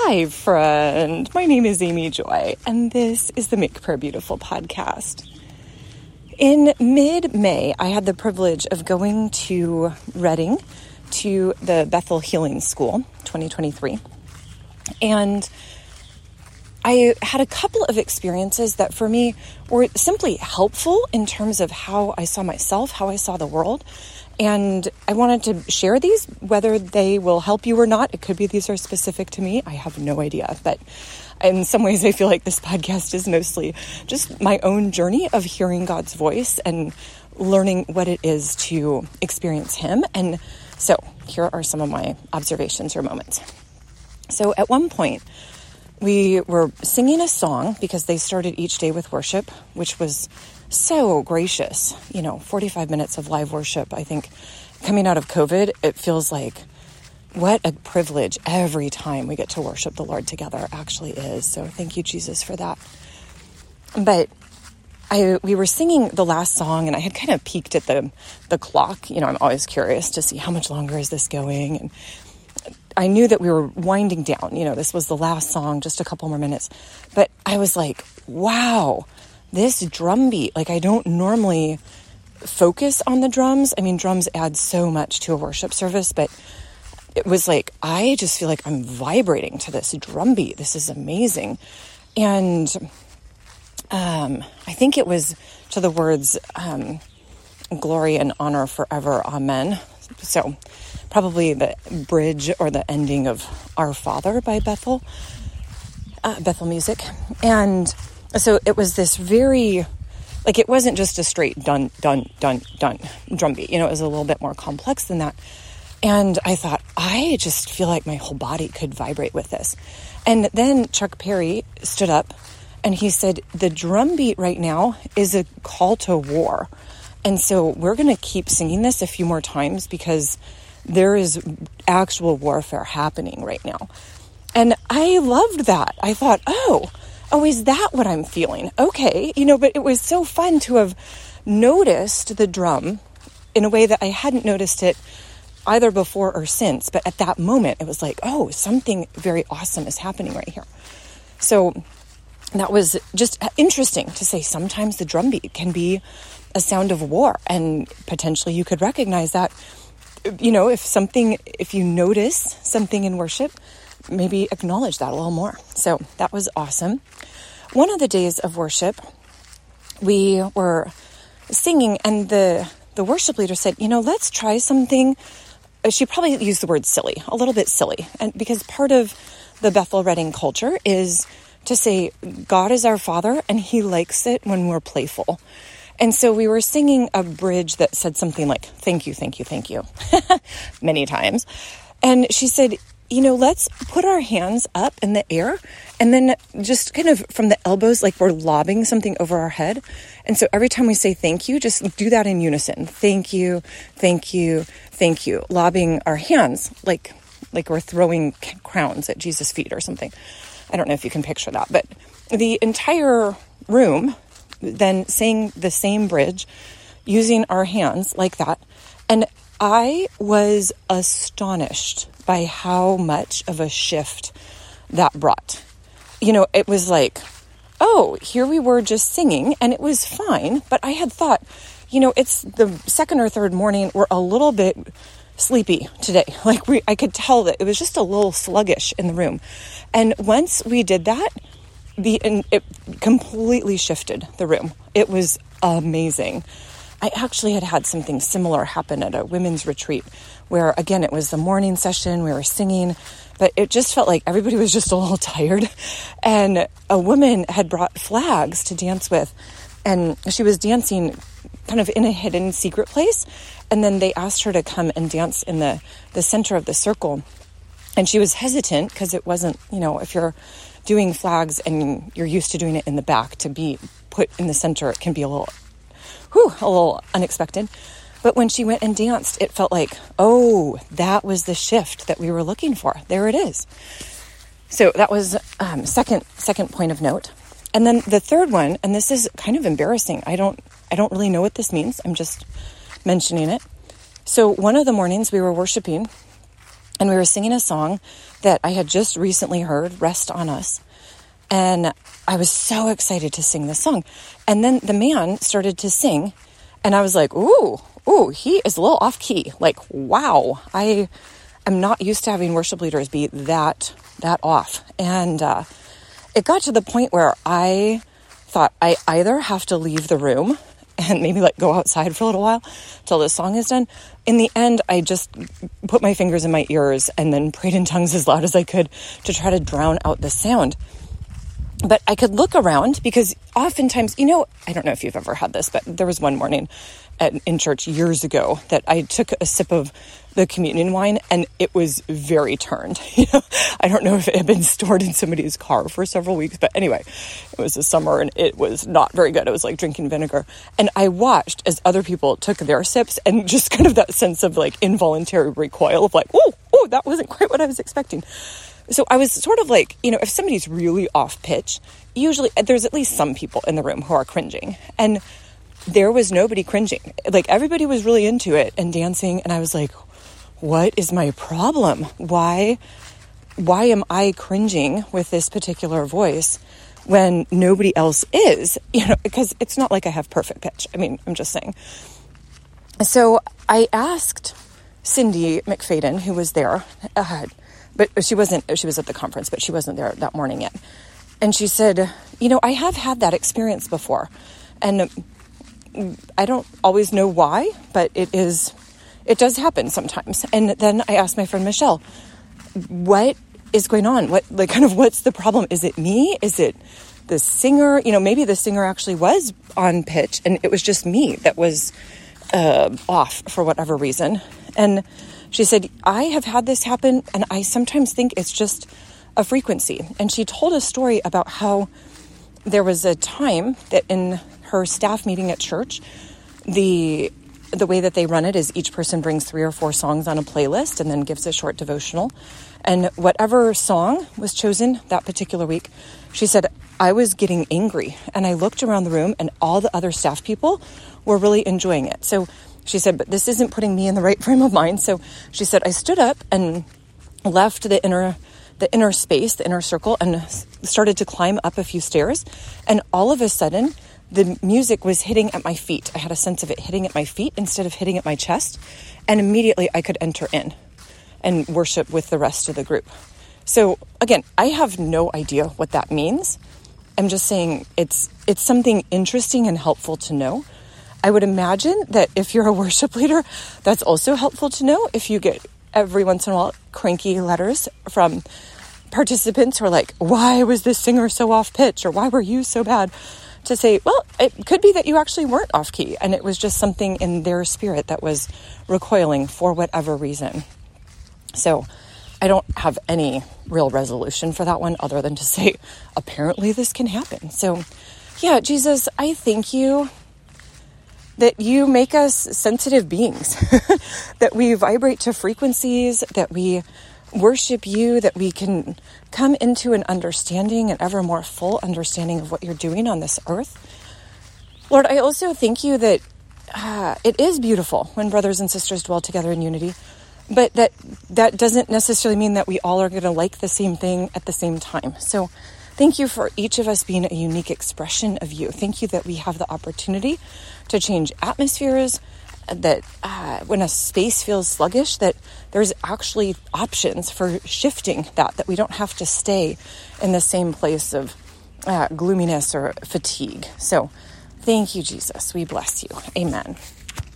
Hi, friend. My name is Amy Joy, and this is the Make Prayer Beautiful podcast. In mid May, I had the privilege of going to Redding to the Bethel Healing School 2023. And I had a couple of experiences that for me were simply helpful in terms of how I saw myself, how I saw the world, and I wanted to share these, whether they will help you or not. It could be these are specific to me. I have no idea. But in some ways, I feel like this podcast is mostly just my own journey of hearing God's voice and learning what it is to experience Him. And so here are some of my observations or moments. So at one point, we were singing a song because they started each day with worship, which was so gracious. You know, 45 minutes of live worship. I think coming out of COVID, it feels like what a privilege every time we get to worship the Lord together actually is. So thank you, Jesus, for that. But I we were singing the last song and I had kind of peeked at the the clock. You know, I'm always curious to see how much longer is this going and I knew that we were winding down. You know, this was the last song, just a couple more minutes. But I was like, wow, this drum beat, like I don't normally focus on the drums. I mean, drums add so much to a worship service, but it was like, I just feel like I'm vibrating to this drum beat. This is amazing. And um, I think it was to the words, um, glory and honor forever. Amen. So, probably the bridge or the ending of Our Father by Bethel, uh, Bethel Music. And so it was this very like it wasn't just a straight dun dun dun dun drum beat you know it was a little bit more complex than that. And i thought i just feel like my whole body could vibrate with this. And then chuck perry stood up and he said the drum beat right now is a call to war and so we're going to keep singing this a few more times because there is actual warfare happening right now and i loved that i thought oh oh, is that what I'm feeling? Okay, you know, but it was so fun to have noticed the drum in a way that I hadn't noticed it either before or since. But at that moment, it was like, oh, something very awesome is happening right here. So that was just interesting to say sometimes the drum beat can be a sound of war, and potentially you could recognize that. You know, if something, if you notice something in worship, maybe acknowledge that a little more. So that was awesome. One of the days of worship, we were singing, and the the worship leader said, "You know, let's try something." Uh, she probably used the word silly, a little bit silly, and because part of the Bethel Redding culture is to say God is our Father, and He likes it when we're playful. And so we were singing a bridge that said something like, Thank you, thank you, thank you, many times. And she said, you know, let's put our hands up in the air and then just kind of from the elbows, like we're lobbing something over our head. And so every time we say thank you, just do that in unison. Thank you, thank you, thank you. Lobbing our hands like like we're throwing crowns at Jesus' feet or something. I don't know if you can picture that, but the entire room then saying the same bridge using our hands like that. And I was astonished by how much of a shift that brought. You know, it was like, oh, here we were just singing and it was fine, but I had thought, you know, it's the second or third morning, we're a little bit sleepy today. Like we I could tell that it was just a little sluggish in the room. And once we did that, the it completely shifted the room. It was amazing. I actually had had something similar happen at a women's retreat where, again, it was the morning session, we were singing, but it just felt like everybody was just a little tired. And a woman had brought flags to dance with, and she was dancing kind of in a hidden secret place. And then they asked her to come and dance in the, the center of the circle. And she was hesitant because it wasn't, you know, if you're doing flags and you're used to doing it in the back, to be put in the center, it can be a little whew, a little unexpected. But when she went and danced, it felt like, oh, that was the shift that we were looking for. There it is. So that was um, second second point of note. And then the third one, and this is kind of embarrassing. I don't I don't really know what this means. I'm just mentioning it. So one of the mornings we were worshiping, and we were singing a song that I had just recently heard, Rest on Us. And I was so excited to sing this song. And then the man started to sing, and I was like, ooh, ooh, he is a little off key. Like, wow, I am not used to having worship leaders be that that off. And uh, it got to the point where I thought I either have to leave the room and maybe like go outside for a little while till this song is done. In the end, I just put my fingers in my ears and then prayed in tongues as loud as I could to try to drown out the sound. But I could look around because oftentimes, you know, I don't know if you've ever had this, but there was one morning at, in church years ago that I took a sip of the communion wine and it was very turned. You know, I don't know if it had been stored in somebody's car for several weeks, but anyway, it was the summer and it was not very good. It was like drinking vinegar. And I watched as other people took their sips and just kind of that sense of like involuntary recoil of like, oh, oh, that wasn't quite what I was expecting. So I was sort of like, you know, if somebody's really off pitch, usually uh, there's at least some people in the room who are cringing. And there was nobody cringing. Like everybody was really into it and dancing. And I was like, what is my problem? Why, why am I cringing with this particular voice when nobody else is? You know, because it's not like I have perfect pitch. I mean, I'm just saying. So I asked Cindy McFadden, who was there, but she wasn't, she was at the conference, but she wasn't there that morning yet. And she said, You know, I have had that experience before. And I don't always know why, but it is it does happen sometimes. And then I asked my friend Michelle, what is going on? What like kind of what's the problem? Is it me? Is it the singer? You know, maybe the singer actually was on pitch and it was just me that was uh, off for whatever reason. And she said, I have had this happen and I sometimes think it's just a frequency. And she told a story about how there was a time that in her staff meeting at church, the the way that they run it is each person brings three or four songs on a playlist and then gives a short devotional. And whatever song was chosen that particular week, she said, I was getting angry. And I looked around the room and all the other staff people were really enjoying it. So she said, but this isn't putting me in the right frame of mind. So she said, I stood up and left the inner the inner space, the inner circle, and started to climb up a few stairs. And all of a sudden, the music was hitting at my feet. I had a sense of it hitting at my feet instead of hitting at my chest. And immediately I could enter in and worship with the rest of the group. So again, I have no idea what that means. I'm just saying it's it's something interesting and helpful to know. I would imagine that if you're a worship leader, that's also helpful to know if you get every once in a while cranky letters from participants who are like, why was this singer so off pitch? Or why were you so bad? To say, well, it could be that you actually weren't off key and it was just something in their spirit that was recoiling for whatever reason. So I don't have any real resolution for that one other than to say, apparently this can happen. So, yeah, Jesus, I thank you that you make us sensitive beings, that we vibrate to frequencies, that we worship you, that we can come into an understanding, an ever more full understanding of what you're doing on this earth. Lord, I also thank you that uh, it is beautiful when brothers and sisters dwell together in unity, but that that doesn't necessarily mean that we all are going to like the same thing at the same time. So, thank you for each of us being a unique expression of you. Thank you that we have the opportunity to change atmospheres, that uh, when a space feels sluggish that there's actually options for shifting that that we don't have to stay in the same place of uh, gloominess or fatigue. So thank you jesus. We bless you. Amen